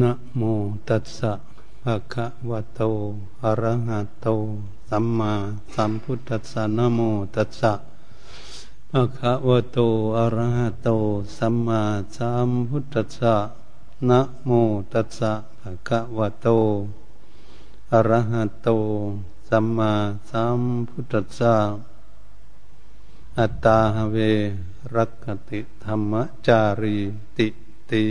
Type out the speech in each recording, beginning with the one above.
นะโมตัสสะภะคะวะโตอะระหะโต สัมมาสัมพุทธัสสะนะโมตัสสะภะคะวะโตอะระหะโต สัมมาสัมพุทธัสสะนะโมตัสสะภะคะวะโตอะระหะโต สัมมาสัมพุทธัสสะอัตตาเวรักติธรรมจารีติติ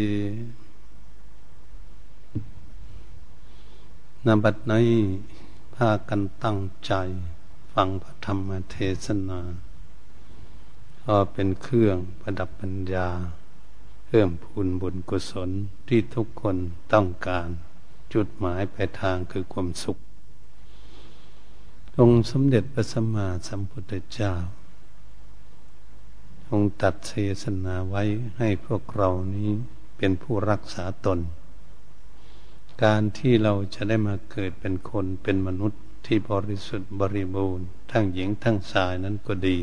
นบัดนี้พากันตั้งใจฟังพระธรรมเทศนาก็เป็นเครื่องประดับปัญญา เพิ่มพูนบุญกุศลที่ทุกคนต้องการ จุดหมายไปทางคือความสุข องสมเด็จพระสัมมาสัมพุทธเจ้า องตัดเทศนาไว้ให้พวกเรานี้เป็นผู้รักษาตน การที่เราจะได้มาเกิดเป็นคนเป็นมนุษย์ที่บริสุทธิ์บริบูรณ์ ทั้งหญิงทั้งชายนั้นก็ดี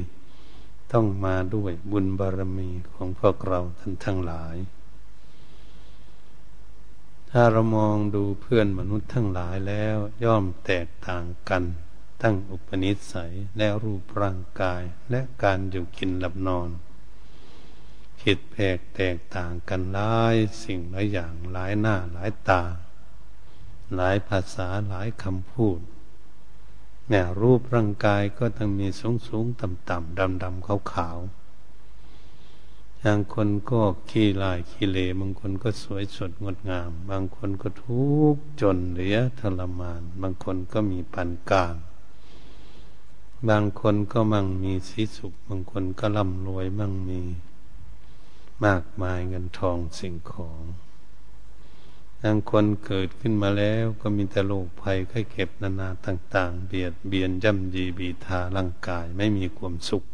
ต้องมาด้วยบุญบารมีของพวกเราท่านทั้งหลาย ถ้าเรามองดูเพื่อนมนุษย์ทั้งหลายแล้วย่อมแตกต่างกันตั้งอุปนิสัยและรูปร่างกายและการอยู่กินหลับนอนผิดแผกแตกต่างกันหลายสิ่งหลายอย่างหลายหน้าหลายตา หลายภาษาหลายคำพูดแม่รูปร่างกายก็ต้องมีสูงสูงต่ำต่ำดำดำขาวขาวอย่างคนก็ขี้ลายขี้เลบางคนก็สวยสดงดงาม บางคนก็ทุกข์จนเหลือทรมาน บางคนก็มีปันกลาง บางคนก็มั่งมีสีสุข บางคนก็ร่ำรวยมั่งมี มากมายเงินทองสิ่งของ บางคนเกิดขึ้นมาแล้วก็มีแต่โรคภัยไข้เก็บนานาต่าง ๆ เบียดเบียนย่ำยีบีทาร่างกายไม่มีความสุข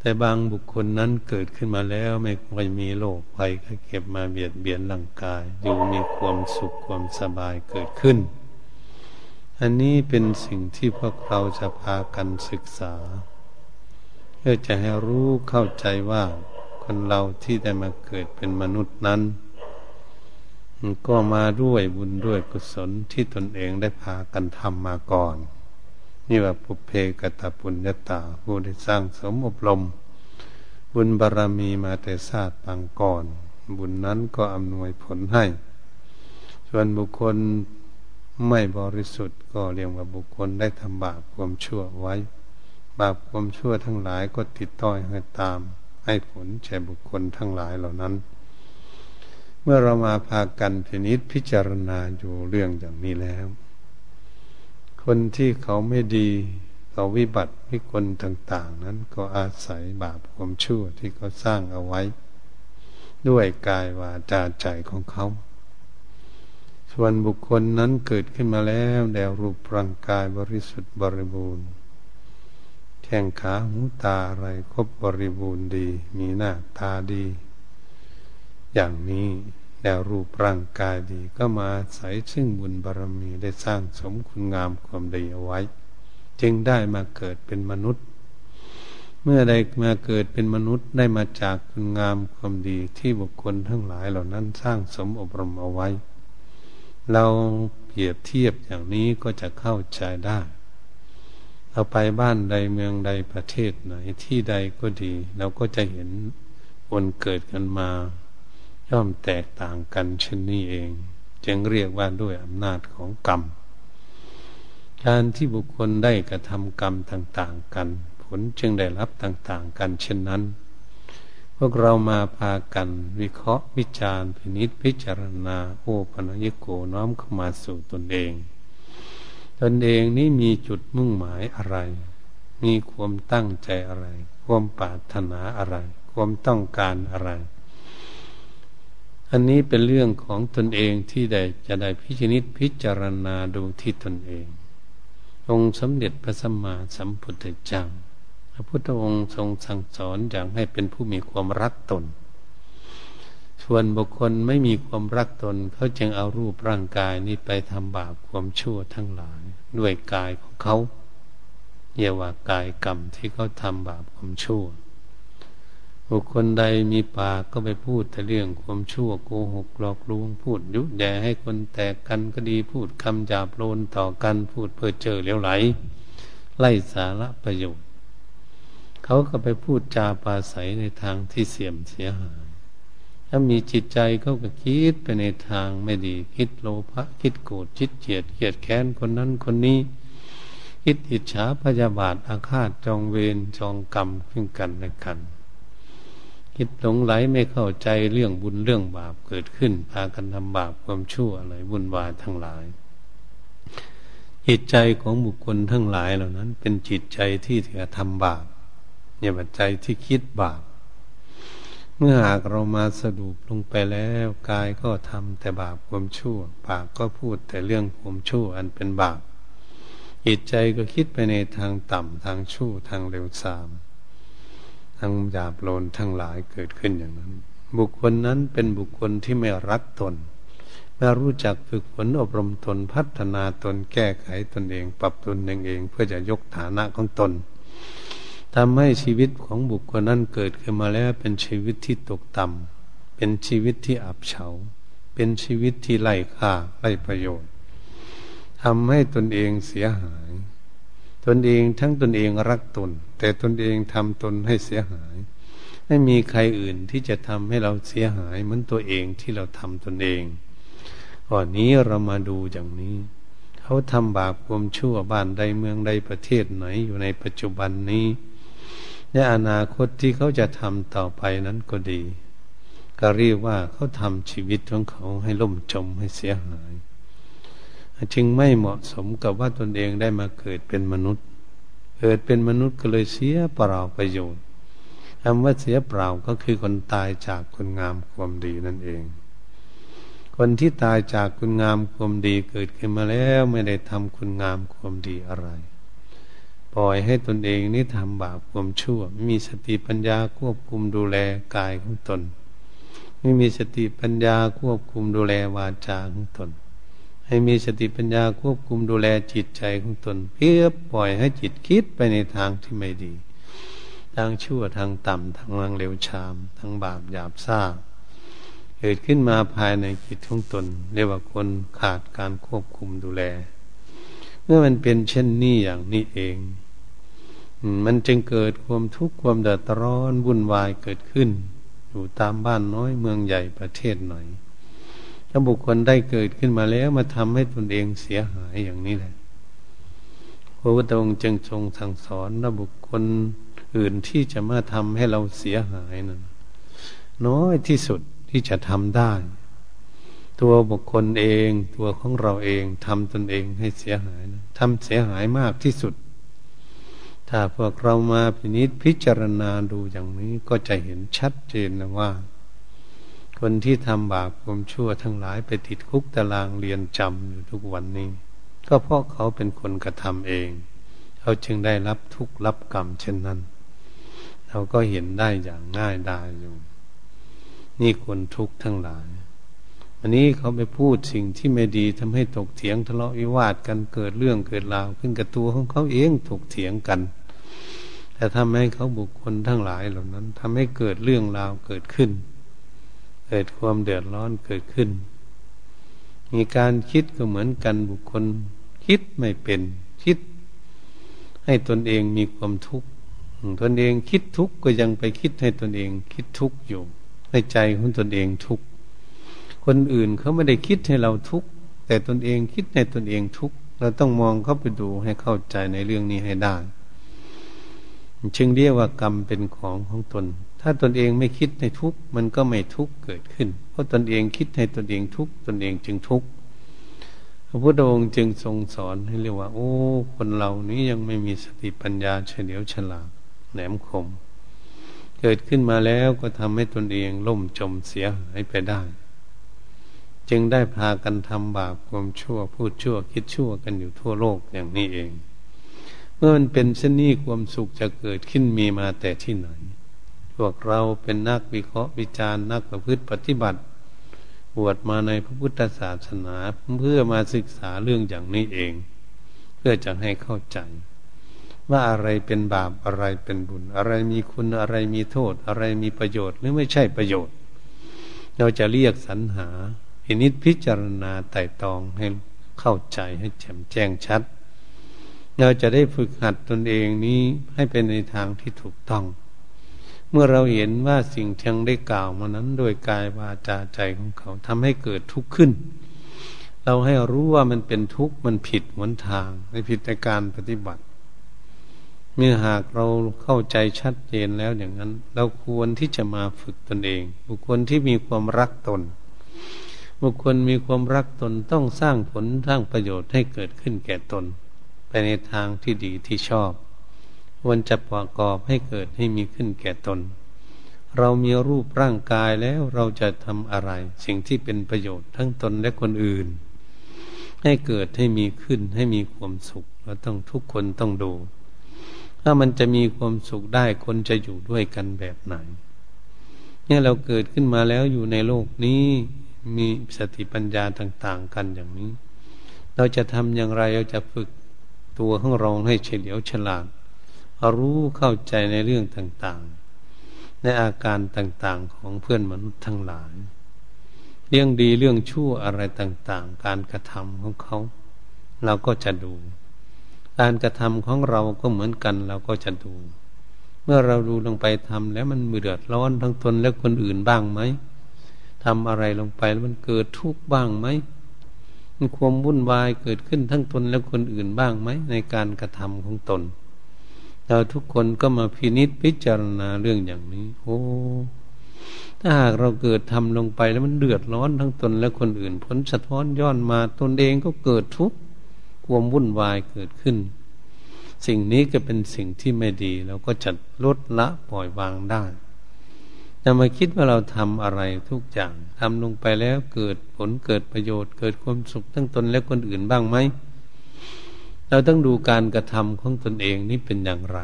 แต่บางบุคคลนั้นเกิดขึ้นมาแล้วไม่ค่อยมีโรคภัยไข้เก็บมาเบียดเบียนร่างกาย อยู่มีความสุขความสบายเกิดขึ้น อันนี้เป็นสิ่งที่พวกเราจะพากันศึกษา เพื่อจะให้รู้เข้าใจว่าคนเราที่ได้มาเกิดเป็นมนุษย์นั้น ก็มาด้วยบุญด้วยกุศลที่ตนเองได้พากันทำมาก่อน นี่ว่าปุเพกตปุญญาตา ผู้ได้สร้างสมอบรม บุญบารรมีมาแต่ศาตร์ปางก่อน บุญนั้นก็อำนวยผลให้ ส่วนบุคคลไม่บริสุทธิ์ก็เรียกว่าบุคคลได้ทำบาปความชั่วไว้ บาปความชั่วทั้งหลายก็ติดต่อยให้ตาม ให้ผลแก่บุคคลทั้งหลายเหล่านั้น มื่อเรามาพากันพินิษพิจารณาอยู่เรื่องอย่างนี้แล้ว คนที่เขาไม่ดีเขาวิบัติวิกลต่าง ๆ นั้นก็อาศัยบาปความชั่วที่เขาสร้างเอาไว้ ด้วยกายวาจาใจของเขา ส่วนบุคคลนั้นเกิดขึ้นมาแล้วแดวรูปร่างกายบริสุทธิ์บริบูรณ์แข้งขาหูตาอะไรครบบริบูรณ์ดี มีหน้าตาดี อย่างนี้ แล้วรูปร่างกายดีก็มาใส่ซึ่งบุญบารรมีได้สร้างสมคุณงามความดีเอาไว้ จึงได้มาเกิดเป็นมนุษย์ เมื่อได้มาเกิดเป็นมนุษย์ได้มาจากคุณงามความดีที่บุคคลทั้งหลายเหล่านั้นสร้างสมอบรมเอาไว้ เราเปรียบเทียบอย่างนี้ก็จะเข้าใจได้เราไปบ้านใดเมืองใดประเทศไหนที่ใดก็ดี เราก็จะเห็นคนเกิดกันมา ย่อมแตกต่างกันเช่นนี้เอง จึงเรียกว่าด้วยอำนาจของกรรม การที่บุคคลได้กระทำกรรมต่าง ๆ กัน ผลจึงได้รับต่าง ๆ กันเช่นนั้น พวกเรามาพากันวิเคราะห์วิจารณ์พินิษพิจารณาโอปัญญโกน้อมเข้ามาสู่ตนเอง ตนเองนี่มีจุดมุ่งหมายอะไร มีความตั้งใจอะไร ความปรารถนาอะไร ความต้องการอะไร อันนี้เป็นเรื่องของตนเองที่ได้จะได้พิจนิตพิจารณาดูที่ตนเอง องค์สมเด็จพระสัมมาสัมพุทธเจ้าพระพุทธองค์ทรงสั่งสอนอย่างให้เป็นผู้มีความรักตน ส่วนบุคคลไม่มีความรักตนเขาจึงเอารูปร่างกายนี้ไปทำบาปความชั่วทั้งหลาย ด้วยกายของเขาเยกว่ากายกรรมที่เขาทำบาปความชั่ว บุคคลใดมีปากก็ไปพูดแต่เรื่องความชั่วโกหกหลอกลวงพูดยุแย่ให้คนแตกกันก็ดีพูดคำหยาบโลนต่อกันพูดเพื่อเจอเลี้ยวไหล ไล่สาระประโยชน์ เขาก็ไปพูดจาปาศัยในทางที่เสื่อมเสียหาย ถ้ามีจิตใจเขาก็คิดไปในทางไม่ดี คิดโลภะคิดโกรธคิดเกลียดเกลียดแค้นคนนั้นคนนี้ คิดอิจฉาพยาบาทอาฆาตจองเวรจองกรรมขึ้นกันและกัน คิดหลงไหลไม่เข้าใจเรื่องบุญเรื่องบาปเกิดขึ้นพากันทำบาปความชั่วอะไรบุญวายทั้งหลาย จิตใจของบุคคลทั้งหลายเหล่านั้น เป็นจิตใจที่ถือทำบาปเนี่ยปัจจัยที่คิดบาปเมื่อหากเรามาสรุปลงไปแล้วกายก็ทำแต่บาปความชั่ว ปากก็พูดแต่เรื่องความชั่วอันเป็นบาปจิตใจก็คิดไปในทางต่ำทางชั่วทางเร็วสาม ทั้งหยาบโลนทั้งหลายเกิดขึ้นอย่างนั้น บุคคลนั้นเป็นบุคคลที่ไม่รักตน ไม่รู้จักฝึกฝนอบรมตนพัฒนาตนแก้ไขตนเอง ปรับตนเองเอง เพื่อจะยกฐานะของตนทำให้ชีวิตของบุคคลนั้นเกิดขึ้นมาแล้วเป็นชีวิตที่ตกต่ำเป็นชีวิตที่อับเฉา เป็นชีวิตที่ไร้ค่าไร้ประโยชน์ทำให้ตนเองเสียหาย ตนเองทั้งตนเองรักตน แต่ตนเองทำตนให้เสียหาย ไม่มีใครอื่นที่จะทำให้เราเสียหายเหมือนตัวเองที่เราทำตนเองก่อนนี้เรามาดูอย่างนี้ เขาทำบาปความชั่วบ้านใดเมืองใดประเทศไหนอยู่ในปัจจุบันนี้ในอนาคตที่เขาจะทำต่อไปนั้นก็ดี ก็เรียกว่าเขาทำชีวิตของเขาให้ล่มจมให้เสียหาย จึงไม่เหมาะสมกับว่าตนเองได้มาเกิดเป็นมนุษย์ เกิดเป็นมนุษย์ก็เลยเสียเปล่าประโยชน์คำว่าเสียเปล่าก็คือคนตายจากคุณงามความดีนั่นเอง คนที่ตายจากคุณงามความดีเกิดขึ้นมาแล้วไม่ได้ทำคุณงามความดีอะไร ปล่อยให้ตนเองนี่ทำบาปความชั่ว มีสติปัญญาควบคุมดูแลกายของตน ไม่มีสติปัญญาควบคุมดูแลวาจาของตน ให้มีสติปัญญาควบคุมดูแลจิตใจของตน เพื่อปล่อยให้จิตคิดไปในทางที่ไม่ดี ทางชั่วทางต่ำทางรังเร็วชาม ทางบาปหยาบซ่าเกิดขึ้นมาภายในจิตของตน เรียกว่าคนขาดการควบคุมดูแล เมื่อมันเป็นเช่นนี้อย่างนี้เอง มันจึงเกิดความทุกข์ความเดือดร้อนวุ่นวายเกิดขึ้น อยู่ตามบ้านน้อยเมืองใหญ่ประเทศหน่อย ถ้าบุคคลได้เกิดขึ้นมาแล้วมาทำให้ตนเองเสียหายอย่างนี้แหละพระพุทธองค์จึงทรงสั่งสอนว่าบุคคลอื่นที่จะมาทำให้เราเสียหายนั้นน้อยที่สุดที่จะทำได้ ตัวบุคคลเองตัวของเราเองทำตนเองให้เสียหายนะทำเสียหายมากที่สุด ถ้าพวกเรามาพินิจพิจารณาดูอย่างนี้ก็จะเห็นชัดเจนนะว่า คนที่ทำบาปความชั่วทั้งหลายไปติดคุกตารางเรียนจำอยู่ทุกวันนี้ ก็เพราะเขาเป็นคนกระทำเอง เขาจึงได้รับทุกข์รับกรรมเช่นนั้น เราก็เห็นได้อย่างง่ายดายอยู่ นี่คนทุกข์ทั้งหลายวันนี้เขาไปพูดสิ่งที่ไม่ดีทำให้ตกเถียงทะเลาะวิวาทกันเกิดเรื่องเกิดราวขึ้นกับตัวของเขาเองถกเถียงกัน แต่ทำให้เขาบุคคลทั้งหลายเหล่านั้นทำให้เกิดเรื่องราวเกิดขึ้น เกิดความเดือดร้อนเกิดขึ้น มีการคิดก็เหมือนกันบุคคลคิดไม่เป็นคิด ให้ตนเองมีความทุกข์ตนเองคิดทุกข์ก็ยังไปคิดให้ตนเองคิดทุกข์อยู่ ให้ใจของตนเองทุกข์คนอื่นเขาไม่ได้คิดให้เราทุกข์แต่ตนเองคิดให้ตนเองทุกข์เราต้องมองเข้าไปดูให้เข้าใจในเรื่องนี้ให้ได้ จึงเรียกว่ากรรมเป็นของของตน ถ้าตนเองไม่คิดในทุกข์มันก็ไม่ทุกข์เกิดขึ้น เพราะตนเองคิดให้ตนเองทุกข์ตนเองจึงทุกข์พระพุทธองค์จึงทรงสอนให้เรียกว่า โอ้ คนเรานี้ยังไม่มีสติปัญญาเฉลียวฉลาดแหลมคม เกิดขึ้นมาแล้วก็ทำให้ตนเองล่มจมเสียหายไปได้ จึงได้พากันทำบาปความชั่ว พูดชั่วคิดชั่วกันอยู่ทั่วโลกอย่างนี้เอง เมื่อมันเป็นเช่นนี้ความสุขจะเกิดขึ้นมีมาแต่ที่ไหน พวกเราเป็นนักวิเคราะห์วิจารณ์นักประพฤติปฏิบัติบวชมาในพระพุทธศาสนาเพื่อมาศึกษาเรื่องอย่างนี้เอง เพื่อจะให้เข้าใจ ว่าอะไรเป็นบาปอะไรเป็นบุญ อะไรมีคุณอะไรมีโทษ อะไรมีประโยชน์ หรือไม่ใช่ประโยชน์ เราจะเรียกสรรหาพินิษพิจารณาไต่ตองให้เข้าใจให้แจ่มแจ้งชัด เราจะได้ฝึกหัดตนเองนี้ให้เป็นในทางที่ถูกต้อง เมื่อเราเห็นว่าสิ่งที่ได้กล่าวมานั้นโดยกายวาจาใจของเขาทำให้เกิดทุกข์ขึ้น เราให้รู้ว่ามันเป็นทุกข์มันผิดหนทางในผิดในการปฏิบัติ เมื่อหากเราเข้าใจชัดเจนแล้วอย่างนั้น เราควรที่จะมาฝึกตนเอง บุคคลที่มีความรักตน บุคคลมีความรักตนต้องสร้างผลสร้างประโยชน์ให้เกิดขึ้นแก่ตน ไปในทางที่ดีที่ชอบ ควรจะประกอบให้เกิดให้มีขึ้นแก่ตน เรามีรูปร่างกายแล้วเราจะทำอะไร สิ่งที่เป็นประโยชน์ทั้งตนและคนอื่น ให้เกิดให้มีขึ้นให้มีความสุขเราต้องทุกคนต้องดู ถ้ามันจะมีความสุขได้คนจะอยู่ด้วยกันแบบไหนเนี่ยเราเกิดขึ้นมาแล้วอยู่ในโลกนี้มีสติปัญญาต่าง ๆ กันอย่างนี้ เราจะทำอย่างไรเราจะฝึกตัวของเราให้เฉลียวฉลาด รู้เข้าใจในเรื่องต่างๆ ในอาการต่างๆของเพื่อนมนุษย์ทั้งหลาย เรื่องดีเรื่องชั่วอะไรต่างๆ การกระทำของเขา เราก็จะดู การกระทำของเราก็เหมือนกันเราก็จะดู เมื่อเราดูลงไปทำแล้วมันมือเดือดร้อนทั้งตนและคนอื่นบ้างไหมทำอะไรลงไปแล้วมันเกิดทุกข์บ้างไหมมันความวุ่นวายเกิดขึ้นทั้งตนและคนอื่นบ้างไหมในการกระทำของตน เราทุกคนก็มาพินิษพิจารณาเรื่องอย่างนี้ โอ้ถ้าหากเราเกิดทำลงไปแล้วมันเดือดร้อนทั้งตนและคนอื่น ผลสะท้อนย้อนมาตนเองก็เกิดทุกข์ความวุ่นวายเกิดขึ้น สิ่งนี้ก็เป็นสิ่งที่ไม่ดีเราก็จะลดละปล่อยวางได้จะมาคิดว่าเราทำอะไรทุกอย่างทำลงไปแล้วเกิดผลเกิดประโยชน์ เกิดความสุขทั้งตนและคนอื่นบ้างไหม เราต้องดูการกระทำของตนเองนี่เป็นอย่างไร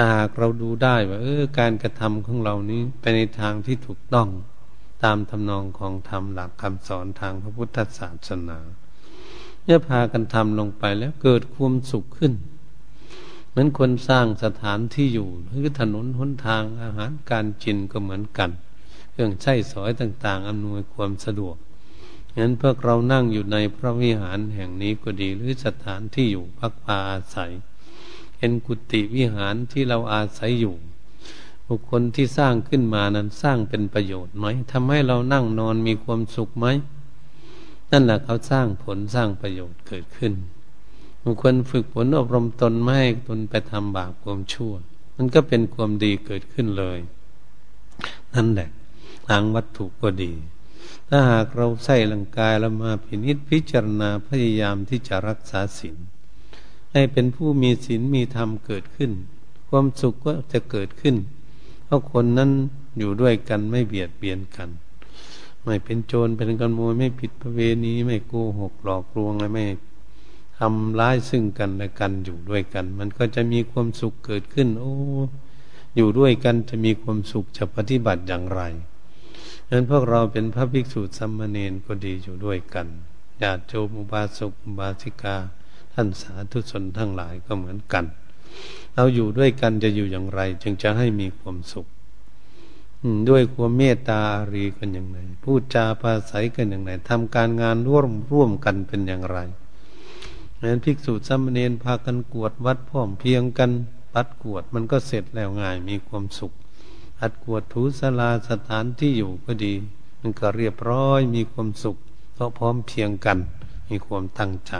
หากเราดูได้ว่าเออการกระทำของเรานี้ไปในทางที่ถูกต้องตามทำนองของธรรมหลักคำสอนทางพระพุทธศาสนาเมื่อพากันทำลงไปแล้วเกิดความสุขขึ้นเหมือนคนสร้างสถานที่อยู่หรือถนนหนทางอาหารการกินก็เหมือนกัน เครื่องใช้สอยต่าง ๆอำนวยความสะดวก งั้นพวกเรานั่งอยู่ในพระวิหารแห่งนี้ก็ดีหรือสถานที่อยู่พักพาอาศัยเห็นกุฏิวิหารที่เราอาศัยอยู่ บุคคลที่สร้างขึ้นมานั้นสร้างเป็นประโยชน์ไหมทำให้เรานั่งนอนมีความสุขไหมนั่นแหละเขาสร้างผลสร้างประโยชน์เกิดขึ้นบุคคลฝึกฝนอบรมตนไม่ให้ตนไปทำบาปความชั่ว มันก็เป็นความดีเกิดขึ้นเลย นั่นแหละทางวัตถุก็ดี ถ้าหากเราใส่ร่างกายเรามาพินิษพิจารณาพยายามที่จะรักษาศีลให้เป็นผู้มีศีลมีธรรมเกิดขึ้น ความสุขก็จะเกิดขึ้น เพราะคนนั้นอยู่ด้วยกันไม่เบียดเบียนกัน ไม่เป็นโจรเป็นกันโมยไม่ผิดประเวณีไม่โกหกหลอกลวงอะไรไม่ทำร้ายซึ่งกันและกันอยู่ด้วยกัน มันก็จะมีความสุขเกิดขึ้น โอ้ อยู่ด้วยกันจะมีความสุขจะปฏิบัติอย่างไร นั้นพวกเราเป็นพระภิกษุสัมมาเนนก็ดีอยู่ด้วยกันญาติโยมอุบาสกอุบาสิกา ท่านสาธุชนทั้งหลายก็เหมือนกัน เราอยู่ด้วยกันจะอยู่อย่างไร จึงจะให้มีความสุขด้วยความเมตตาอารีกันอย่างไรพูดจาภาศัยกันอย่างไรทำการงานร่วมร่วมกันเป็นอย่างไรนั้นภิกษุสามเณรพากันกวดวัดพร้อมเพียงกันปัดกวดมันก็เสร็จแล้วง่ายมีความสุข อัดกวดถูสลาสถานที่อยู่ก็ดี มันก็เรียบร้อยมีความสุข เพราะพร้อมเพียงกัน มีความตั้งใจ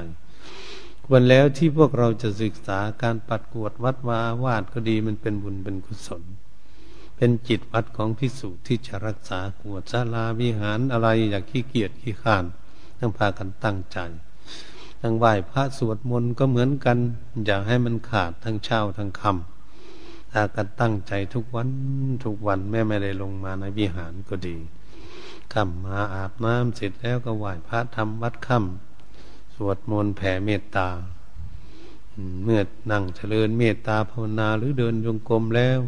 วันแล้วที่พวกเราจะศึกษาการปัดกวดวัดวาวาดก็ดีมันเป็นบุญเป็นกุศล เป็นจิตวัดของพิสูจน์ที่จะรักษากวดศาลาวิหารอะไรอยากขี้เกียจขี้ข้านต้องพากันตั้งใจทั้งไหว้พระสวดมนต์ก็เหมือนกัน อย่าให้มันขาดทั้งเช้าทั้งคำากันตั้งใจทุกวันทุกวันแม่ไม่ได้ลงมาในวิหารก็ดีค่ำมาอาบน้ำเสร็จแล้วก็ไหว้พระทำวัดค่ำสวดมนต์แผ่เมตตาเมื่อนั่งเจริญเมตตาภาวนาหรือเดินยงกรมแล้ว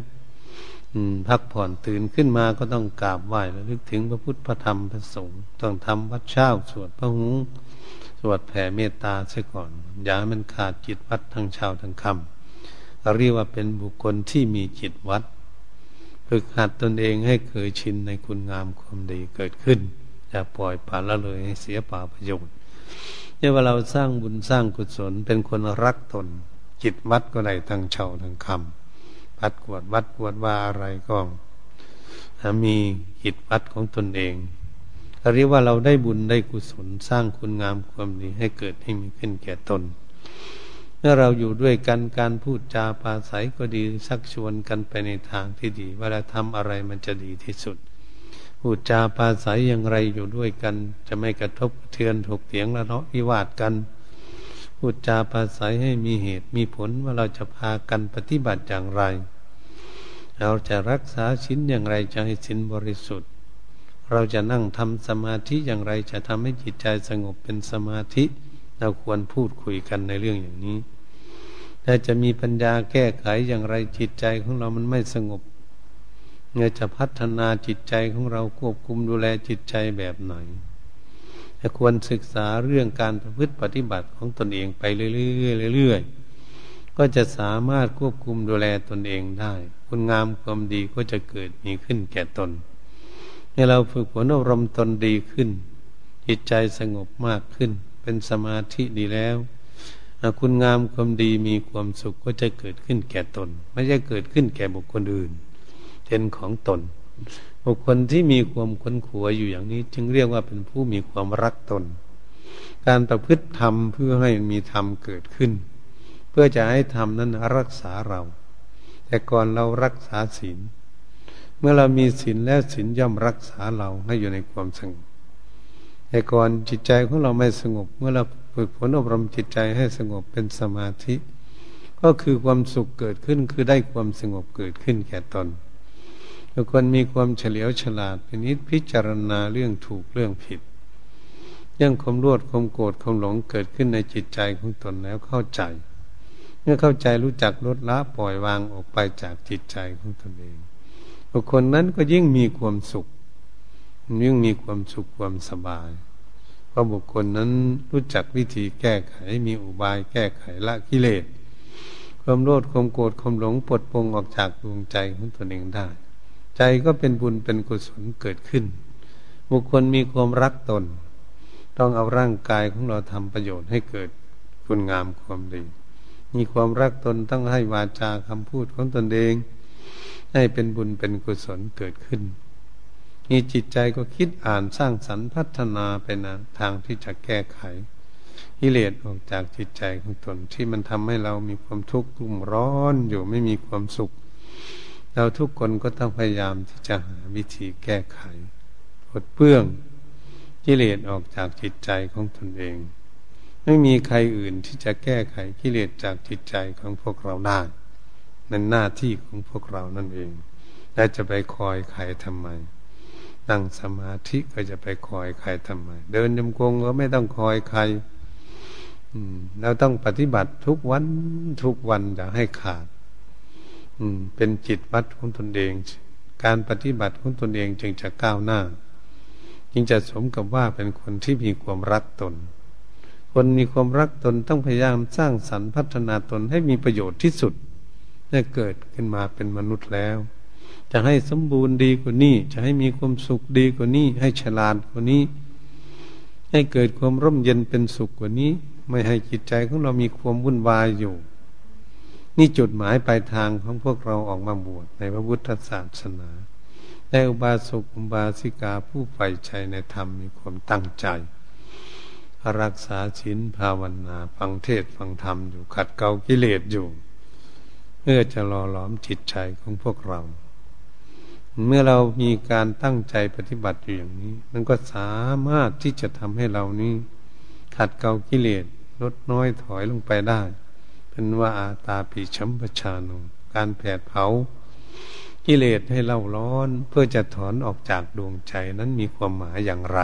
พักผ่อนตื่นขึ้นมาก็ต้องกราบไหว้และลึกถึงพระพุทธพระธรรมพระสงฆ์ต้องทำวัดเช้าสวดพระหุงสวดแผ่เมตตาเสียก่อน อย่าให้มันขาดจิตวัดทั้งเช้าทั้งค่ เรียกว่าเป็นบุคคลที่มีจิตวัดฝึกหัดตนเองให้เคยชินในคุณงามความดีเกิดขึ้นอย่าปล่อยปละละเลยให้เสียป่าประโยชน์เนี่ยว่าเราสร้างบุญสร้างกุศลเป็นคนรักตน จิตวัดก็ได้ทั้งเช่าทั้งคำพัดกวดวัดกวดว่าอะไรก็มีจิตวัดของตนเองเรียกว่าเราได้บุญได้กุศลสร้างคุณงามความดีให้เกิดให้มีขึ้นแก่ตน เมื่อเราอยู่ด้วยกันการพูดจาปาศัยก็ดีสักชวนกันไปในทางที่ดีเวลาทำอะไรมันจะดีที่สุด พูดจาปาศัยอย่างไรอยู่ด้วยกัน จะไม่กระทบเทือนถกเถียงละเนาะวิวาทกัน พูดจาปาศัยให้มีเหตุมีผลว่าเราจะพากันปฏิบัติอย่างไร เราจะรักษาชิ้นอย่างไรจะให้สินบริสุทธิ์ เราจะนั่งทำสมาธิอย่างไรจะทำให้จิตใจสงบเป็นสมาธิ เราควรพูดคุยกันในเรื่องอย่างนี้ถ้าจะมีปัญญาแก้ไขอย่างไรจิตใจของเรามันไม่สงบเราจะพัฒนาจิตใจของเราควบคุมดูแลจิตใจแบบไหนควรศึกษาเรื่องการประพฤติปฏิบัติของตนเองไปเรื่อยๆเรื่อยๆก็จะสามารถควบคุมดูแลตนเองได้ คุณงามความดีก็จะเกิดมีขึ้นแก่ตนให้เราฝึกฝนอบรมตนดีขึ้น จิตใจสงบมากขึ้น เป็นสมาธิดีแล้วคุณงามความดีมีความสุขก็จะเกิดขึ้นแก่ตน ไม่ใช่เกิดขึ้นแก่บุคคลอื่นเป็นของตน บุคคลที่มีความค้นขัวอยู่อย่างนี้ จึงเรียกว่าเป็นผู้มีความรักตน การประพฤติธรรมเพื่อให้มีธรรมเกิดขึ้น เพื่อจะให้ธรรมนั้นรักษาเรา แต่ก่อนเรารักษาศีล เมื่อเรามีศีลแล้วศีลย่อมรักษาเราให้อยู่ในความสงบ แต่ก่อนจิตใจของเราไม่สงบ เมื่อเราฝึกฝนอบรมจิตใจให้สงบเป็นสมาธิ ก็คือความสุขเกิดขึ้นคือได้ความสงบเกิดขึ้นแก่ตนทุกคนมีความเฉลียวฉลาดพินิจพิจารณาเรื่องถูกเรื่องผิดยังความรวดความโกรธความหลงเกิดขึ้นในจิตใจของตนแล้วเข้าใจ เมื่อเข้าใจรู้จักลดละปล่อยวางออกไปจากจิตใจของตนเองบุคคลนั้นก็ยิ่งมีความสุข ยิ่งมีความสุขความสบาย เพราะบุคคลนั้นรู้จักวิธีแก้ไขมีอุบายแก้ไขละกิเลส ความโลภความโกรธความหลงปลดปลงออกจากดวงใจของตนเองได้ ใจก็เป็นบุญเป็นกุศลเกิดขึ้น บุคคลมีความรักตน ต้องเอาร่างกายของเราทำประโยชน์ให้เกิดคุณงามความดี มีความรักตนต้องให้วาจาคำพูดของตนเอง ให้เป็นบุญเป็นกุศลเกิดขึ้น มีจิตใจก็คิดอ่านสร้างสรรค์พัฒนาไปนะทางที่จะแก้ไขกิเลสออกจากจิตใจของตนที่มันทำให้เรามีความทุกข์รุ่มร้อนอยู่ไม่มีความสุข เราทุกคนก็ต้องพยายามที่จะหาวิธีแก้ไขปลดเปื้องกิเลสออกจากจิตใจของตนเอง ไม่มีใครอื่นที่จะแก้ไขกิเลสจากจิตใจของพวกเราได้นั่นหน้าที่ของพวกเรานั่นเองแล้วจะไปคอยใครทำไม นั่งสมาธิก็จะไปคอยใครทำไม เดินยมกงก็ไม่ต้องคอยใครเราต้องปฏิบัติทุกวันทุกวันอย่าให้ขาดอืเป็นจิตวัดของตนเอง การปฏิบัติของตนเองจึงจะก้าวหน้า จึงจะสมกับว่าเป็นคนที่มีความรักตน คนมีความรักตนต้องพยายามสร้างสรรค์พัฒนาตนให้มีประโยชน์ที่สุดได้เกิดขึ้นมาเป็นมนุษย์แล้ว จะให้สมบูรณ์ดีกว่านี้ จะให้มีความสุขดีกว่านี้ ให้ฉลาดกว่านี้ ให้เกิดความร่มเย็นเป็นสุขกว่านี้ ไม่ให้จิตใจของเรามีความวุ่นวายอยู่ นี่จุดหมายปลายทางของพวกเราออกมาบวชในพระพุทธศาสนาแต่อุบาสกอุบาสิกาผู้ใฝ่ใจในธรรมมีความตั้งใจ รักษาศีลภาวนาฟังเทศฟังธรรมอยู่ขัดเกลากิเลสอยู่เพื่อจะรอหลอมจิตใจของพวกเรา เมื่อเรามีการตั้งใจปฏิบัติอยู่อย่างนี้ มันก็สามารถที่จะทำให้เรานี้ขัดเกลากิเลสลดน้อยถอยลงไปได้ เป็นว่าอาตาปีชัมปชานุการแผดเผากิเลสให้เราร้อนเพื่อจะถอนออกจากดวงใจนั้นมีความหมายอย่างไร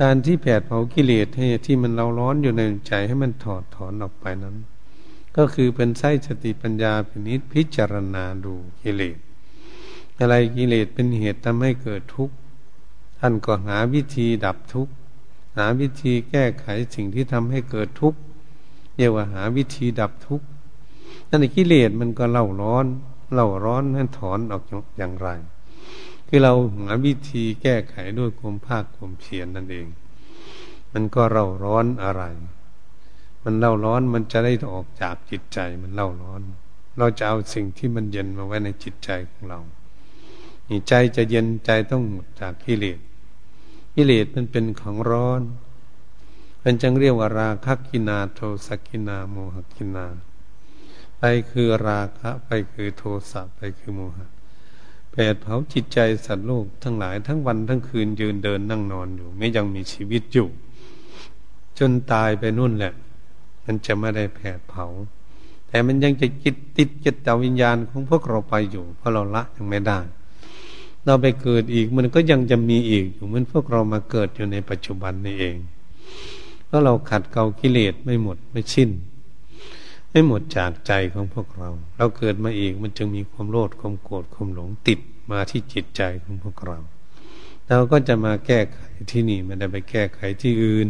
การที่แผดเผากิเลสให้ที่มันเราร้อนอยู่ในใจให้มันถอดถอนออกไปนั้น ก็คือเป็นไส้สติปัญญาพินิษพิจารณาดูกิเลส อะไรกิเลสเป็นเหตุทำให้เกิดทุกข์ ท่านก็หาวิธีดับทุกข์ หาวิธีแก้ไขสิ่งที่ทำให้เกิดทุกข์เรียกว่าหาวิธีดับทุกข์นั่นกิเลสมันก็เล่าร้อนเล่าร้อนนั้นถอนออกอย่างไร คือเราหาวิธีแก้ไขด้วยความพากความเพียรนั่นเอง มันก็เร่าร้อนอะไร มันเร่าร้อนมันจะได้ออกจากจิตใจมันเร่าร้อน เราจะเอาสิ่งที่มันเย็นมาไว้ในจิตใจของเรา นี่ใจจะเย็นใจต้องหมดจากกิเลสกิเลสมันเป็นของร้อน มันจึงเรียกว่าราคัคคินาโทสัคคินาโมหัคคินา ไปคือราคะไปคือโทสะไปคือโมหะแผดเผาจิตใจสัตว์โลกทั้งหลายทั้งวันทั้งคืนยืนเดินนั่งนอนอยู่ ไม่ยังมีชีวิตอยู่ จนตายไปนู่นแหละ มันจะไม่ได้แผดเผา แต่มันยังจะจิตติดจิตวิญญาณของพวกเราไปอยู่ เพราะเราละยังไม่ได้ เราไปเกิดอีก มันก็ยังจะมีอีกอยู่เหมือนพวกเรามาเกิดอยู่ในปัจจุบันนี่เองเพราะเราขัดเกลากิเลสไม่หมดไม่สิ้น ไม่หมดจากใจของพวกเรา เราเกิดมาอีกมันจึงมีความโลภความโกรธความหลงติดมาที่จิตใจของพวกเรา เราก็จะมาแก้ไขที่นี่ไม่ได้ไปแก้ไขที่อื่น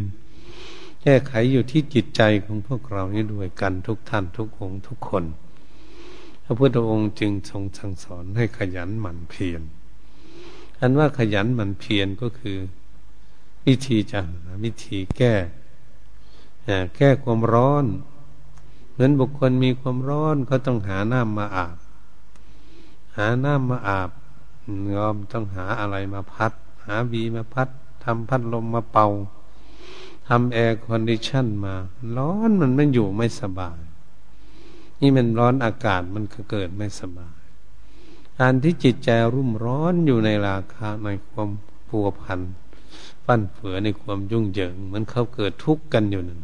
แก้ไขอยู่ที่จิตใจของพวกเรานี่ด้วยกันทุกท่านทุกองค์ทุกคน พระพุทธองค์จึงทรงสั่งสอนให้ขยันหมั่นเพียร อันว่าขยันหมั่นเพียรก็คือ วิธีจะวิธีแก้แก้ความร้อนเหมือนบุคคลมีความร้อนก็ต้องหาน้ำมาอาบ หาน้ำมาอาบย่อมต้องหาอะไรมาพัด หาวีมาพัดทำพัดลมมาเป่าทำ air condition มา ร้อนมันไม่อยู่ไม่สบาย นี่มันร้อนอากาศมันก็เกิดไม่สบาย การที่จิตใจรุ่มร้อนอยู่ในราคาในความผัวพันฟั่นเฟือในความยุ่งเหยิงมันเขาเกิดทุกข์กันอยู่นั่น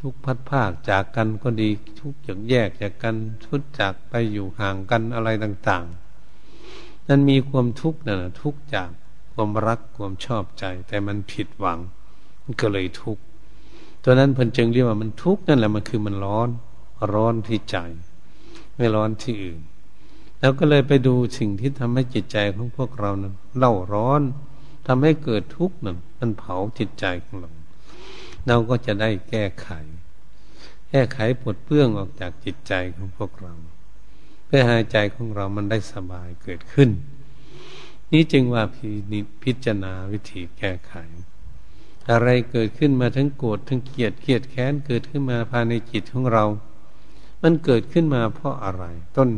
ทุกพัดภาคจากกันก็ดีทุกอย่างแยกจากกันทุดจากไปอยู่ห่างกันอะไรต่าง ๆ นั่นมีความทุกข์นั่นทุกจากความรักความชอบใจ แต่มันผิดหวัง มันก็เลยทุกข์ตัวนั้นเพิ่นจึงเรียกว่ามันทุกข์นั่นแหละมันคือมันร้อน ร้อนที่ใจ ไม่ร้อนที่อื่น แล้วก็เลยไปดูสิ่งที่ทำให้จิตใจของพวกเรานั้นเล่าร้อนทำให้เกิดทุกข์นั่นมันเผาจิตใจของเรา เราก็จะได้แก้ไข แก้ไขปลดเปลื้องออกจากจิตใจของพวกเรา เพื่อให้ใจของเรามันได้สบายเกิดขึ้น นี่จึงว่าพพิจารณาวิธีแก้ไข อะไรเกิดขึ้นมาทั้งโกรธทั้งเกลียดเกลียดแค้นเกิดขึ้นมาภายในจิตของเรา มันเกิดขึ้นมาเพราะอะไร ต้น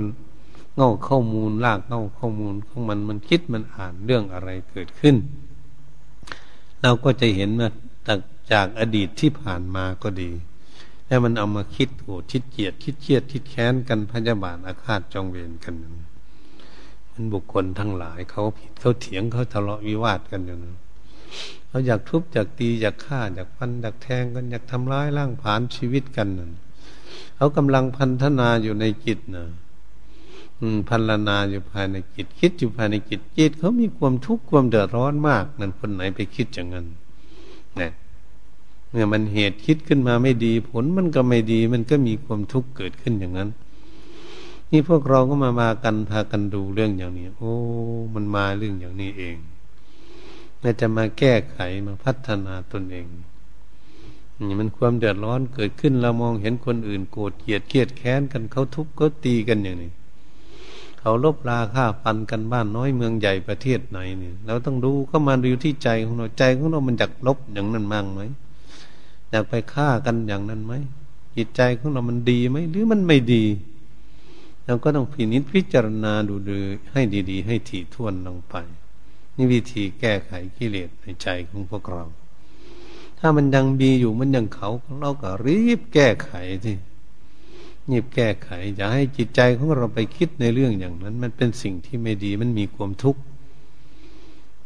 เงาข้อมูลลากเงาข้อมูลของมันมันคิดมันอ่านเรื่องอะไรเกิดขึ้น เราก็จะเห็นมาจากอดีตที่ผ่านมาก็ดี แล้วมันเอามาคิดโกรธคิดเกลียดคิดเครียดคิดแค้นกันพยาบาทอาฆาตจองเวรกันมันบุคคลทั้งหลายเขาผิดเขาเถียงเขาทะเลาะวิวาทกันอยู่นั้นเขาอยากทุบอยากตีอยากฆ่าอยากฟันอยากแทงกันอยากทำร้ายร่างผานชีวิตกันนั่นเขากำลังพันธนาอยู่ในจิตนะ พันลนาอยู่ภายในจิตคิดอยู่ภายในจิตจิตเขามีความทุกข์ความเดือดร้อนมาก นั่นคนไหนไปคิดอย่างนั้นเนี่ยเมื่อมันเหตุคิดขึ้นมาไม่ดี ผลมันก็ไม่ดี มันก็มีความทุกข์เกิดขึ้นอย่างนั้น นี่พวกเราก็มามากันพากันดูเรื่องอย่างนี้ โอ้ มันมาเรื่องอย่างนี้เองน่าจะมาแก้ไขมาพัฒนาตนเองนี่มันความเดือดร้อนเกิดขึ้นเรามองเห็นคนอื่นโกรธเกลียดเกลียดแค้นกันเขาทุบเขาตีกันอย่างนี้ เขาลบราค่าฟันกันบ้านน้อยเมืองใหญ่ประเทศไหนนี่เราต้องดูก็มาดูที่ใจของเราใจของเรามันอยากลบอย่างนั้นมั่งไหมอยากไปฆ่ากันอย่างนั้นไหมจิตใจของเรามันดีไหมหรือมันไม่ดีเราก็ต้องพินิจพิจารณาดูดูให้ดี ๆ ให้ถี่ถ้วนลงไป นี่วิธีแก้ไขกิเลสในใจของพวกเรา ถ้ามันยังมีอยู่มันยังเขาเราก็รีบแก้ไขที่ นีบแก้ไข อย่าให้จิตใจของเราไปคิดในเรื่องอย่างนั้น มันเป็นสิ่งที่ไม่ดีมันมีความทุกข์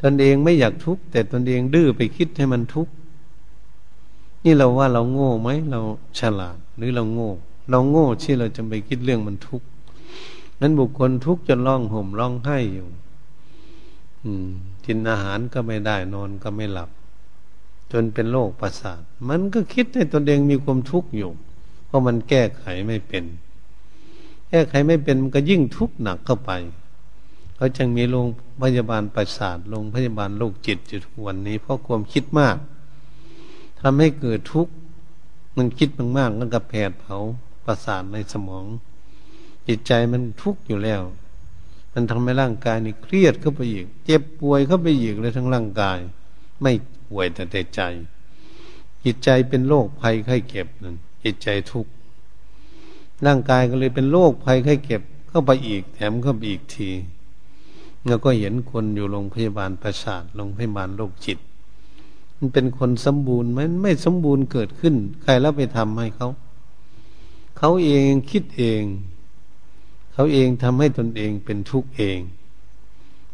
ตนเองไม่อยากทุกข์แต่ตนเองดื้อไปคิดให้มันทุกข์นี่เราว่าเราโง่ไหมเราฉลาดหรือเราโง่ เราโง่ที่เราจะไปคิดเรื่องมันทุกข์นั้นบุคคลทุกข์จนร้องห่มร้องไห้อยู่ อืมกินอาหารก็ไม่ได้นอนก็ไม่หลับ จนเป็นโรคประสาทมันก็คิดให้ตนเองมีความทุกข์อยู่ ราะมันแก้ไขไม่เป็น แก้ไขไม่เป็นมันก็ยิ่งทุกข์หนักเข้าไปเขาจึงมีโรงพยาบาลประสาทโรงพยาบาลโรคจิตอยู่ทุกวันนี้ เพราะความคิดมากทำให้เกิดทุกข์มันคิดมากๆก็กระแผดเผาประสาทในสมอง จิตใจมันทุกข์อยู่แล้ว มันทำให้ร่างกายนี่เครียดเข้าไปอีก เจ็บป่วยเข้าไปอีกเลยทั้งร่างกาย ไม่ป่วยแต่ใจ จิตใจเป็นโรคภัยไข้เจ็บนั่น จิตใจทุกข์ร่างกายก็เลยเป็นโรคภัยไข้เจ็บเข้าไปอีกแถมเข้าไปอีกทีแล้วก็เห็นคนอยู่โรงพยาบาลประสาทโรงพยาบาลโรคจิต มันเป็นคนสมบูรณ์มันไม่สมบูรณ์เกิดขึ้น ใครแล้วไปทำให้เขาเขาเองคิดเอง เขาเองทำให้ตนเองเป็นทุกข์เอง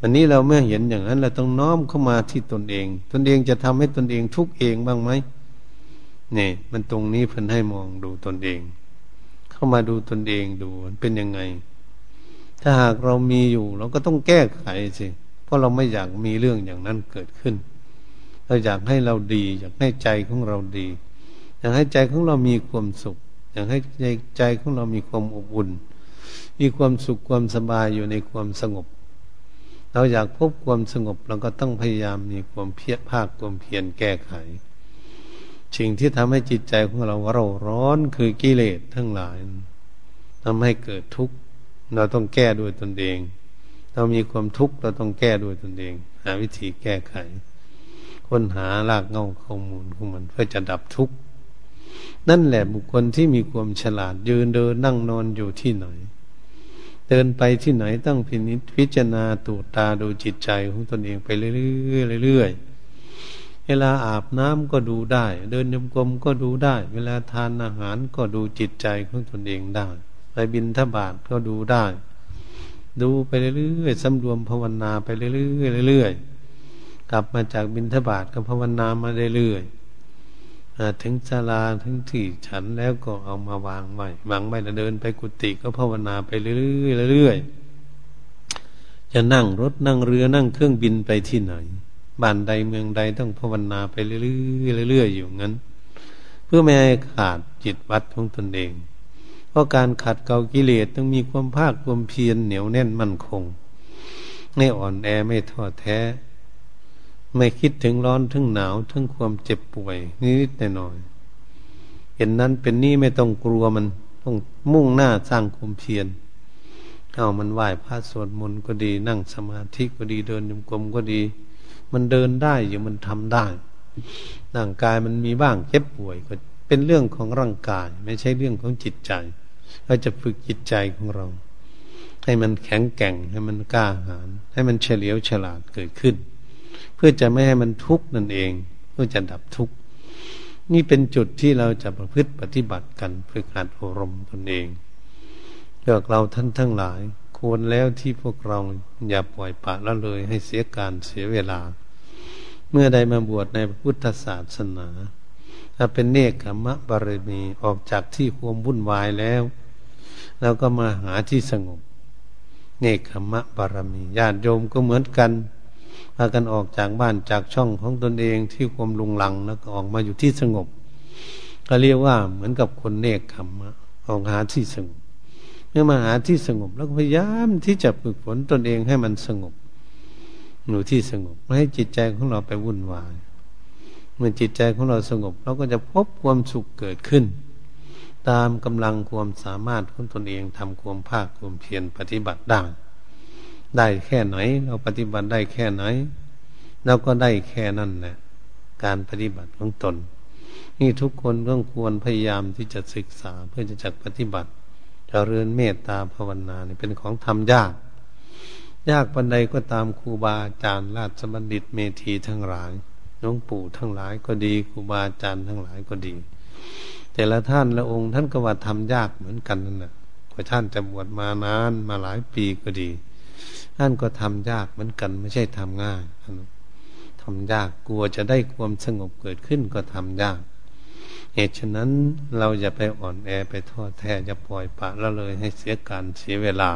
วันนี้เราเมื่อเห็นอย่างนั้นเราต้องน้อมเข้ามาที่ตนเอง ตนเองจะทำให้ตนเองทุกข์เองบ้างไหม เนี่ยมันตรงนี้เพิ่นให้มองดูตนเอง เข้ามาดูตนเองดูมันเป็นยังไง ถ้าหากเรามีอยู่ เราก็ต้องแก้ไขสิเพราะเราไม่อยากมีเรื่องอย่างนั้นเกิดขึ้น เราอยากให้เราดี อยากให้ใจของเราดี อยากให้ใจของเรามีความสุข อยากให้ใจใจของเรามีความอบอุ่น มีความสุขความสบายอยู่ในความสงบ เราอยากพบความสงบเราก็ต้องพยายามมีความเพียรภาคความเพียรแก้ไข สิ่งที่ทำให้จิตใจของเราเราร้อนคือกิเลสทั้งหลายทำให้เกิดทุกข์ เราต้องแก้ด้วยตนเอง เรามีความทุกข์เราต้องแก้ด้วยตนเอง หาวิธีแก้ไข ค้นหารากเงาข้อมูลของมันเพื่อจะดับทุกข์ นั่นแหละบุคคลที่มีความฉลาดยืนเดินนั่งนอนอยู่ที่ไหน เดินไปที่ไหนต้องพินิจพิจารณาตูตาดูจิตใจของตนเองไปเรื่อยๆเรื่อยๆ เวลาอาบน้ำก็ดูได้ เดินยมกลมก็ดูได้ เวลาทานอาหารก็ดูจิตใจของตนเองได้ ไปบินทบาทก็ดูได้ ดูไปเรื่อยๆสำรวมภาวนาไปเรื่อยๆเรื่อยๆกลับมาจากบินทบาทก็ภาวนามาเรื่อยๆถึงศาลาถึงที่ฉันแล้วก็เอามาวางไว้วางไว้แล้วเดินไปกุฏิก็ภาวนาไปเรื่อยๆเรื่อยๆจะนั่งรถนั่งเรือนั่งเครื่องบินไปที่ไหน บ้านใดเมืองใดต้องภาวนาไปเรื่อยๆเรื่อยๆอยู่งั้น เพื่อไม่ให้ขาดจิตวัดของตนเอง เพราะการขัดเกลากิเลสต้องมีความภาคความเพียรเหนียวแน่นมั่นคง ไม่อ่อนแอไม่ท้อแท้ ไม่คิดถึงร้อนถึงหนาวถึงความเจ็บป่วยนิดๆหน่อยๆเห็นนั้นเป็นนี่ไม่ต้องกลัวมันต้องมุ่งหน้าสร้างความเพียรเอามันไหว้พระสวดมนต์ก็ดี นั่งสมาธิก็ดีเดินยมกลมก็ดี มันเดินได้อยู่มันทำได้ ร่างกายมันมีบ้างเจ็บป่วยก็เป็นเรื่องของร่างกาย ไม่ใช่เรื่องของจิตใจ เราจะฝึกจิตใจของเรา ให้มันแข็งแกร่งให้มันกล้าหาญให้มันเฉลียวฉลาดเกิดขึ้น เพื่อจะไม่ให้มันทุกข์นั่นเอง เพื่อจะดับทุกข์นี่เป็นจุดที่เราจะประพฤติปฏิบัติกันฝึกหัดอบรมตนเองเลือกเราท่านทั้งหลาย ควรแล้วที่พวกเราอย่าปล่อยปละละเลยให้เสียการเสียเวลา เมื่อใดมาบวชในพุทธศาสนาถ้าเป็นเนคขมะบารมีออกจากที่ความวุ่นวายแล้วเราก็มาหาที่สงบ เนคขมะบารมีญาติโยมก็เหมือนกันพากันออกจากบ้านจากช่องของตนเองที่ความลุงลังแล้วก็ออกมาอยู่ที่สงบ ก็เรียกว่าเหมือนกับคนเนคขมะออกหาที่สงบ เมื่อมาหาที่สงบ แล้วพยายามที่จะฝึกฝนตนเองให้มันสงบหนูที่สงบไม่ให้จิตใจของเราไปวุ่นวายเมื่อจิตใจของเราสงบ เราก็จะพบความสุขเกิดขึ้น ตามกำลังความสามารถของตนเองทำความภาคความเพียรปฏิบัติได้ได้แค่ไหน เราปฏิบัติได้แค่ไหนเราก็ได้แค่นั้นแหละการปฏิบัติของตน นี่ทุกคนต้องควรพยายามที่จะศึกษาเพื่อจะจักปฏิบัติ จเริญเมตตาภาวนาเนี่เป็นของทำยาก ยากปันใดก็ตามครูบาอาจารย์ราชบัณฑิตเมธีทั้งหลายหลวงปู่ทั้งหลายก็ดีครูบาอาจารย์ทั้งหลายก็ดี แต่ละท่านละองค์ท่านก็ว่าทำยากเหมือนกันนั่นแหละพอท่านจะบวชมานานมาหลายปีก็ดี ท่านก็ทำยากเหมือนกัน ไม่ใช่ทำง่ายทำยากกลัวจะได้ความสงบเกิดขึ้นก็ทำยาก เหตุฉะนั้นเราอย่าไปอ่อนแอไปทอดแท้จะปล่อยปะละเลยให้เสียการเสียเวลา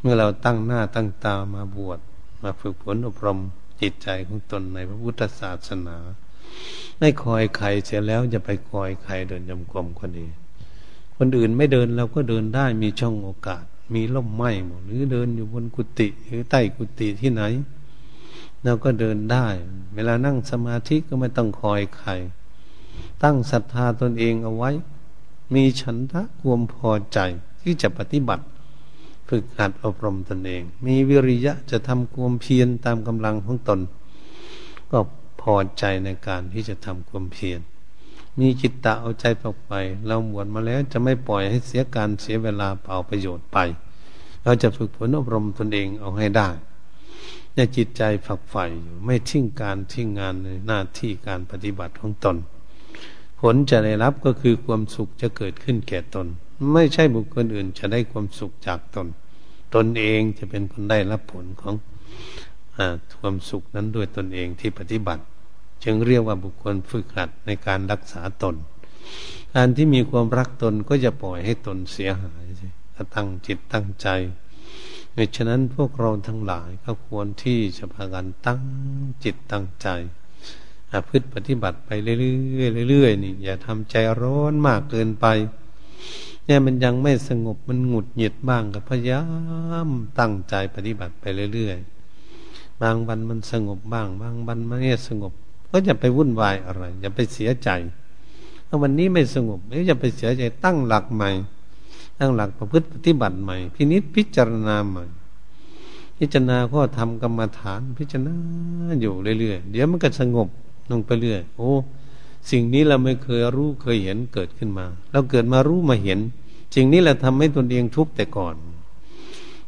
เมื่อเราตั้งหน้าตั้งตามาบวชมาฝึกฝนอบรมจิตใจของตนในพระพุทธศาสนา ไม่คอยใครเสียแล้วจะไปคอยใครเดินยมกลมคนนี้คนอื่นไม่เดินเราก็เดินได้มีช่องโอกาส มีล่มไม้หมดหรือเดินอยู่บนกุฏิหรือใต้กุฏิที่ไหน เราก็เดินได้ เวลานั่งสมาธิก็ไม่ต้องคอยใคร ตั้งศรัทธาตนเองเอาไว้ มีฉันทะความพอใจที่จะปฏิบัติ ฝึกหัดอบรมตนเอง มีวิริยะจะทำความเพียรตามกำลังของตน ก็พอใจในการที่จะทำความเพียรมีจิตตะเอาใจปกไป เราบวชมาแล้วจะไม่ปล่อยให้เสียการเสียเวลาเปล่าประโยชน์ไป เราจะฝึกฝนอบรมตนเองเอาให้ได้ในจิตใจฝักใฝ่อยู่ไม่ทิ้งการทิ้งงานในหน้าที่การปฏิบัติของตน ลจะได้รับก็คือความสุขจะเกิดขึ้นแก่ตน ไม่ใช่บุคคลอื่นจะได้ความสุขจากตน ตนเองจะเป็นคนได้รับผลของอความสุขนั้นด้วยตนเองที่ปฏิบัติ จึงเรียกว่าบุคคลฝึกหัดในการรักษาตน การที่มีความรักตนก็จะปล่อยให้ตนเสียหายถ้าตั้งจิตตั้งใจเหตุฉะนั้นพวกเราทั้งหลายก็ควรที่จะพากันตั้งจิตตั้งใจ พฤติปฏิบัติไปเรื่อยๆเรื่อยๆนี่อย่าทำใจร้อนมากเกินไป เนี่ยมันยังไม่สงบมันหงุดหงิดบ้างก็พยายามตั้งใจปฏิบัติไปเรื่อยๆบางวันมันสงบบ้าง บางวันมันไม่สงบ ก็อย่าไปวุ่นวายอะไรอย่าไปเสียใจถ้าวันนี้ไม่สงบอย่าไปเสียใจตั้งหลักใหม่ ตั้งหลักประพฤติปฏิบัติใหม่ พินิษพิจารณาใหม่พิจารณาก็ทำกรรมฐานพิจารณาอยู่เรื่อยๆเดี๋ยวมันก็สงบ ลงไปเรื่อย โอ้ สิ่งนี้เราไม่เคยรู้เคยเห็นเกิดขึ้นมา เราเกิดมารู้มาเห็น สิ่งนี้เราทำให้ตนเองทุกข์แต่ก่อน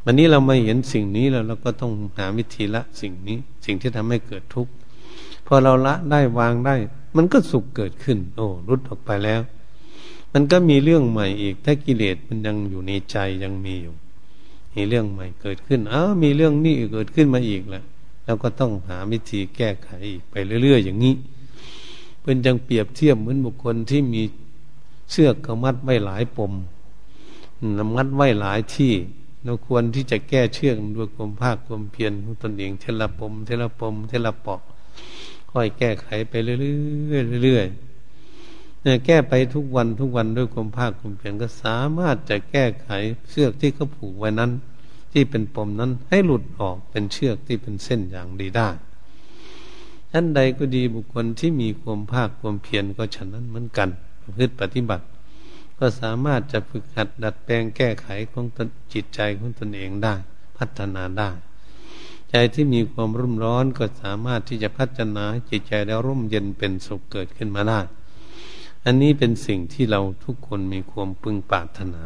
วันนี้เรามาเห็นสิ่งนี้แล้วเราก็ต้องหาวิธีละสิ่งนี้ สิ่งที่ทำให้เกิดทุกข์พอเราละได้วางได้ มันก็สุขเกิดขึ้น โอ้รุดออกไปแล้ว มันก็มีเรื่องใหม่อีก ถ้ากิเลสมันยังอยู่ในใจยังมีอยู่มีเรื่องใหม่เกิดขึ้นอ้าวมีเรื่องนี้เกิดขึ้นมาอีกแล้ว เราก็ต้องหาวิธีแก้ไขไปเรื่อย ๆ อย่างนี้เป็นจังเปรียบเทียบเหมือนบุคคลที่มีเชือกกมัดไว้หลายปมนำมัดไว้หลายที่เราควรที่จะแก้เชือกด้วยความภาคความเพียรของตนเองเทละปมเทละปมเทละปอกค่อยแก้ไขไปเรื่อยๆเรื่อยๆเนี่ยแก้ไปทุกวันทุกวันด้วยความภาคความเพียรก็สามารถจะแก้ไขเชือกที่เขาผูกไว้นั้น ที่เป็นปมนั้นให้หลุดออกเป็นเชือกที่เป็นเส้นอย่างดีได้ท่านใดก็ดีบุคคลที่มีความภาคความเพียรก็ฉะนั้นเหมือนกันประพฤติปฏิบัติ ก็สามารถจะฝึกหัดดัดแปลงแก้ไขของจิตใจของตนเองได้ พัฒนาได้ ใจที่มีความรุ่มร้อนก็สามารถที่จะพัฒนาจิตใจแล้วร่มเย็นเป็นสุขเกิดขึ้นมาได้ อันนี้เป็นสิ่งที่เราทุกคนมีความพึงปรารถนา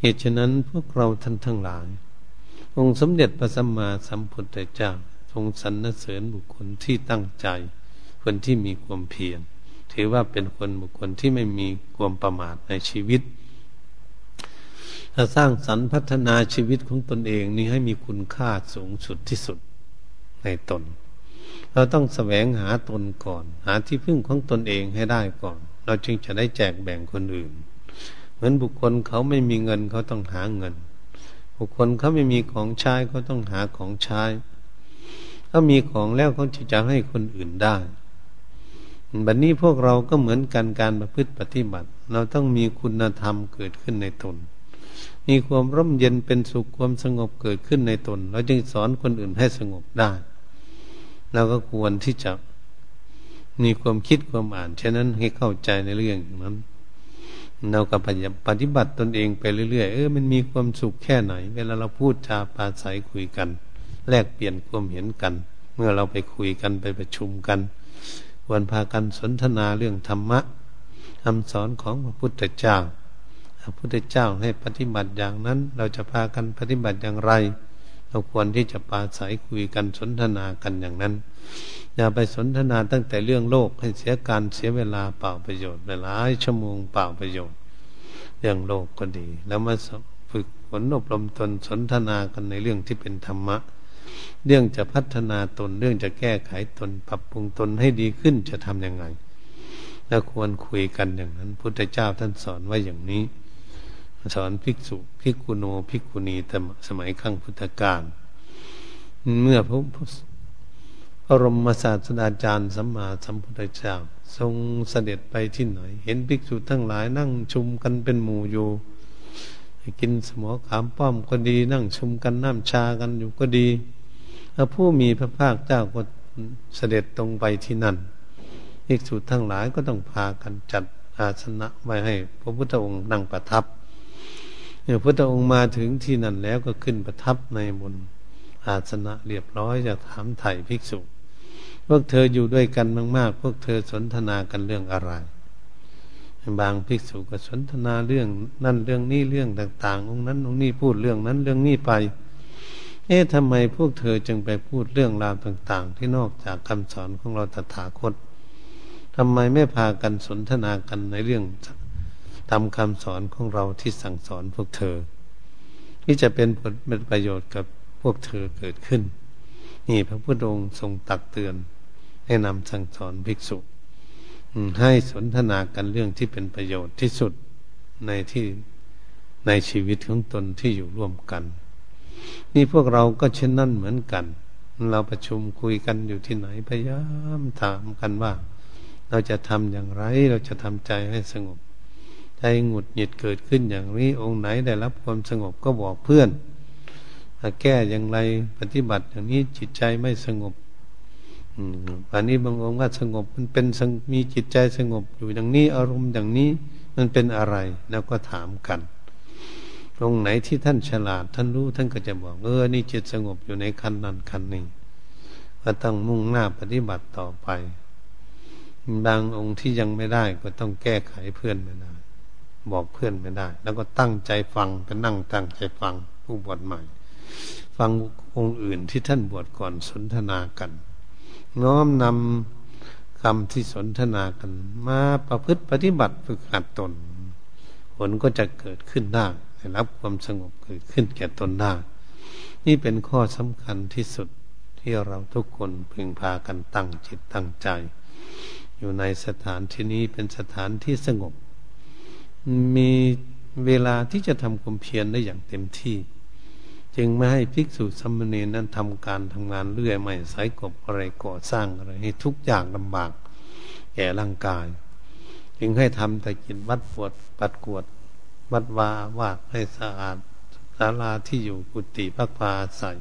เหตุฉะนั้นพวกเราท่านทั้งหลาย องค์สมเด็จพระสัมมาสัมพุทธเจ้าทรงสรรเสริญบุคคลที่ตั้งใจ คนที่มีความเพียรถือว่าเป็นคนบุคคลที่ไม่มีความประมาทในชีวิตถ้าสร้างสรรพัฒนาชีวิตของตนเองนี่ให้มีคุณค่าสูงสุดที่สุดในตน เราต้องแสวงหาตนก่อน หาที่พึ่งของตนเองให้ได้ก่อน เราจึงจะได้แจกแบ่งคนอื่น เหมือนบุคคลเขาไม่มีเงินเขาต้องหาเงิน บุคคลเขาไม่มีของใช้เขาต้องหาของใช้เขามีของแล้วเขาจะจะให้คนอื่นได้บัดนนี้พวกเราก็เหมือนกันการประพฤติปฏิบัติ เราต้องมีคุณธรรมเกิดขึ้นในตน มีความร่มเย็นเป็นสุขความสงบเกิดขึ้นในตน เราจึงสอนคนอื่นให้สงบได้เราก็ควรที่จะมีความคิดความอ่านฉะนั้นให้เข้าใจในเรื่องนั้น เราก็ปฏิบัติตนเองไปเรื่อยๆ เออ มันมีความสุขแค่ไหน เวลาเราพูดจาปาศัยคุยกัน แลกเปลี่ยนความเห็นกัน เมื่อเราไปคุยกันไปประชุมกันควรพากันสนทนาเรื่องธรรมะคำสอนของพระพุทธเจ้า พระพุทธเจ้าให้ปฏิบัติอย่างนั้น เราจะพากันปฏิบัติอย่างไร เราควรที่จะปาศัยคุยกันสนทนากันอย่างนั้น อย่าไปสนทนาตั้งแต่เรื่องโลกให้เสียการเสียเวลาเปล่าประโยชน์หลายชั่วโมงเปล่าประโยชน์ เรื่องโลกก็ดี แล้วมาฝึกฝนอบรมตนสนทนากันในเรื่องที่เป็นธรรมะ เรื่องจะพัฒนาตนเรื่องจะแก้ไขตน ปรับปรุงตนให้ดีขึ้นจะทํำยังไงแล้วควรคุยกันอย่างนั้น พุทธเจ้าท่านสอนไว้อย่างนี้ สอนภิกษุภิกขุโนภิกขุณีแต่สมัยขั้งพุทธกาลเมื่อพระ พรมศาสดาจารย์สัมมาสัมพุทธเจ้า ทรงเสด็จไปที่ไหน เห็นภิกษุทั้งหลายนั่งชุมกันเป็นหมู่อยู่ กินสมอขามป้อมก็ดี นั่งชุมกันน้ำชากันอยู่ก็ดีผู้มีพระภาคเจ้าก็เสด็จตรงไปที่นั่นภิกษุทั้งหลายก็ต้องพากันจัดอาสนะไว้ให้ พระพุทธองค์นั่งประทับเนี่ยพระพุทธองค์มาถึงที่นั่นแล้วก็ขึ้นประทับในบนอาสนะเรียบร้อยจะถามไถ่ภิกษุ พวกเธออยู่ด้วยกันมากๆ พวกเธอสนทนากันเรื่องอะไร บางภิกษุก็สนทนาเรื่องนั่นเรื่องนี้เรื่องต่างๆ องค์นั้นองค์นี้พูดเรื่องนั้นเรื่องนี้ไป เอ๊ะทำไมพวกเธอจึงไปพูดเรื่องราวต่าง ๆ ที่นอกจากคำสอนของเราตถาคตทำไมไม่พากันสนทนากันในเรื่องทำคำสอนของเราที่สั่งสอนพวกเธอ ที่จะเป็นผลเป็นประโยชน์กับพวกเธอเกิดขึ้น นี่พระพุทธองค์ทรงตักเตือน ให้นำสั่งสอนภิกษุให้สนทนากันเรื่องที่เป็นประโยชน์ที่สุดในที่ในชีวิตของตนที่อยู่ร่วมกัน นี่พวกเราก็เช่นนั้นเหมือนกัน เราประชุมคุยกันอยู่ที่ไหนพยายามถามกันว่า เราจะทำอย่างไร เราจะทำใจให้สงบ ใจหงุดหงิดเกิดขึ้นอย่างนี้องค์ไหนได้รับความสงบก็บอกเพื่อนแก้อย่างไรปฏิบัติอย่างนี้จิตใจไม่สงบ อันนี้บางองค์ว่าสงบมันเป็นมีจิตใจสงบอยู่อย่างนี้อารมณ์อย่างนี้มันเป็นอะไรแล้วก็ถามกัน ตรงไหนที่ท่านฉลาด ท่านรู้ท่านก็จะบอก เออนี่จิตสงบอยู่ในคันนั้นคันนี้ก็ต้องมุ่งหน้าปฏิบัติต่อไป บางองค์ที่ยังไม่ได้ก็ต้องแก้ไขเพื่อนไม่ได้บอกเพื่อนไม่ได้ แล้วก็ตั้งใจฟังไปนั่งตั้งใจฟังผู้บวชใหม่ ฟังองค์อื่นที่ท่านบวชก่อนสนทนากัน น้อมนำคำที่สนทนากัน มาประพฤติปฏิบัติฝึกหัดตน ผลก็จะเกิดขึ้นได้ได้รับความสงบเกิดขึ้นแก่ตนได้นี่เป็นข้อสำคัญที่สุดที่เราทุกคนพึงพากันตั้งจิตตั้งใจ อยู่ในสถานที่นี้เป็นสถานที่สงบ มีเวลาที่จะทำความเพียรได้อย่างเต็มที่ จึงไม่ให้ภิกษุสมณีนั้นทำการทำงานเรื่อยไม่สายกบอะไรก่อสร้างอะไรให้ทุกอย่างลำบาก แก่ร่างกาย จึงให้ทำแต่กินวัดปวดปัดกวด วัดวาวาดให้สะอาดศาลาที่อยู่กุฏิพักพาใส่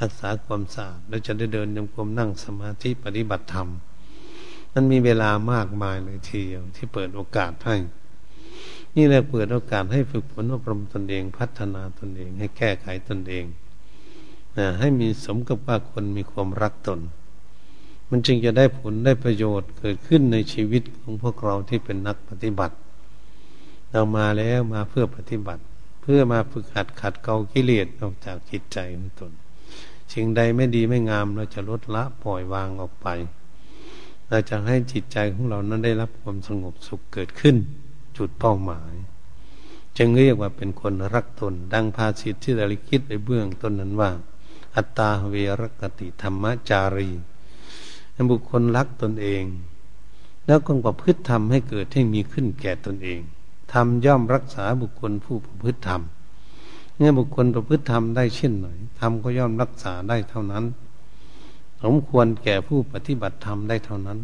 รักษาความสะอาดแล้วจะได้เดินยมกลมนั่งสมาธิปฏิบัติธรรมมันมีเวลามากมายเลยทีเดียวที่เปิดโอกาสให้ นี่แหละเปิดโอกาสให้ฝึกฝนอบรมตนเอง พัฒนาตนเอง ให้แก้ไขตนเองนะให้มีสมกับว่าคนมีความรักตน มันจึงจะได้ผลได้ประโยชน์เกิดขึ้นในชีวิตของพวกเราที่เป็นนักปฏิบัติ เรามาแล้วมาเพื่อปฏิบัติ เพื่อมาฝึกหัดขัดเกลากิเลสออกจากจิตใจของตนสิ่งใดไม่ดีไม่งามเราจะลดละปล่อยวางออกไปเราจะให้จิตใจของเรานั้นได้รับความสงบสุขเกิดขึ้น จุดเป้าหมาย จึงเรียกว่าเป็นคนรักตน ดังภาษิตที่เราคิดไปเบื้องต้นนั้นว่า อัตตาเวรกติธรรมจารีบุคคลรักตนเอง แล้วก็ประพฤติธรรมให้เกิดให้มีขึ้นแก่ตนเองทำย่อมรักษาบุคคลผู้ประพฤติธรรมเมื่อบุคคลประพฤติธรรมได้เช่นไหนธรรมก็ย่อมรักษาได้เท่านั้น สมควรแก่ผู้ปฏิบัติธรรมได้เท่านั้น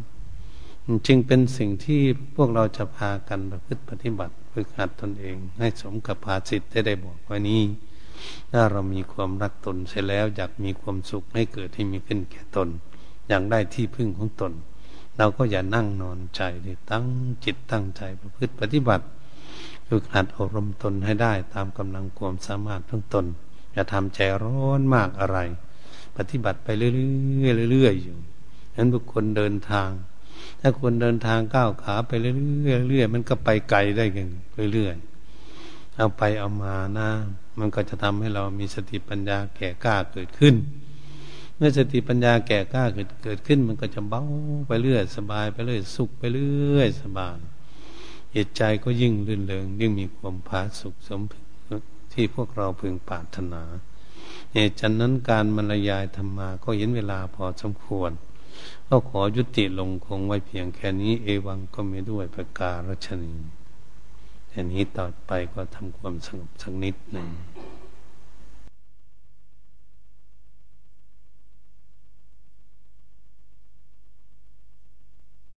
จึงเป็นสิ่งที่พวกเราจะพากันประพฤติปฏิบัติฝึกหัดตนเอง ให้สมกับภาสิทธิ์ได้ได้บอกไว้นี้ ถ้าเรามีความรักตนเสร็จแล้วอยากมีความสุขให้เกิดให้มีขึ้นแก่ตน อย่างได้ที่พึ่งของตน เราก็อย่านั่งนอนใจตั้งจิตตั้งใจประพฤติปฏิบัติฝึกหัดอบรมตนให้ได้ตามกำลังความสามารถของตนอย่าทำใจร้อนมากอะไร ปฏิบัติไปเรื่อยๆเรื่อยๆอยู่นั้นบุคคลเดินทาง ถ้าคนเดินทางก้าวขาไปเรื่อยๆมันก็ไปไกลได้กันเรื่อยๆเอาไปเอามานะมันก็จะทำให้เรามีสติปัญญาแก่กล้าเกิดขึ้น เมื่อสติปัญญาแก่กล้าเกิดเกิดขึ้น มันก็จะเบาไปเรื่อยสบายไปเรื่อยสุขไปเรื่อยสบายเหตุใจก็ยิ่งลื่นเริงยิ่งมีความผาสุขสมที่พวกเราพึงปรารถนาเหตุฉะนั้นการบรรยายธรรมาก็เห็นเวลาพอสมควร ก็ขอยุติลงคงไว้เพียงแค่นี้ เอวังก็ไม่ด้วยประการชนีแค่นี้ต่อไปก็ทำความสงบสักนิดหนึ่ง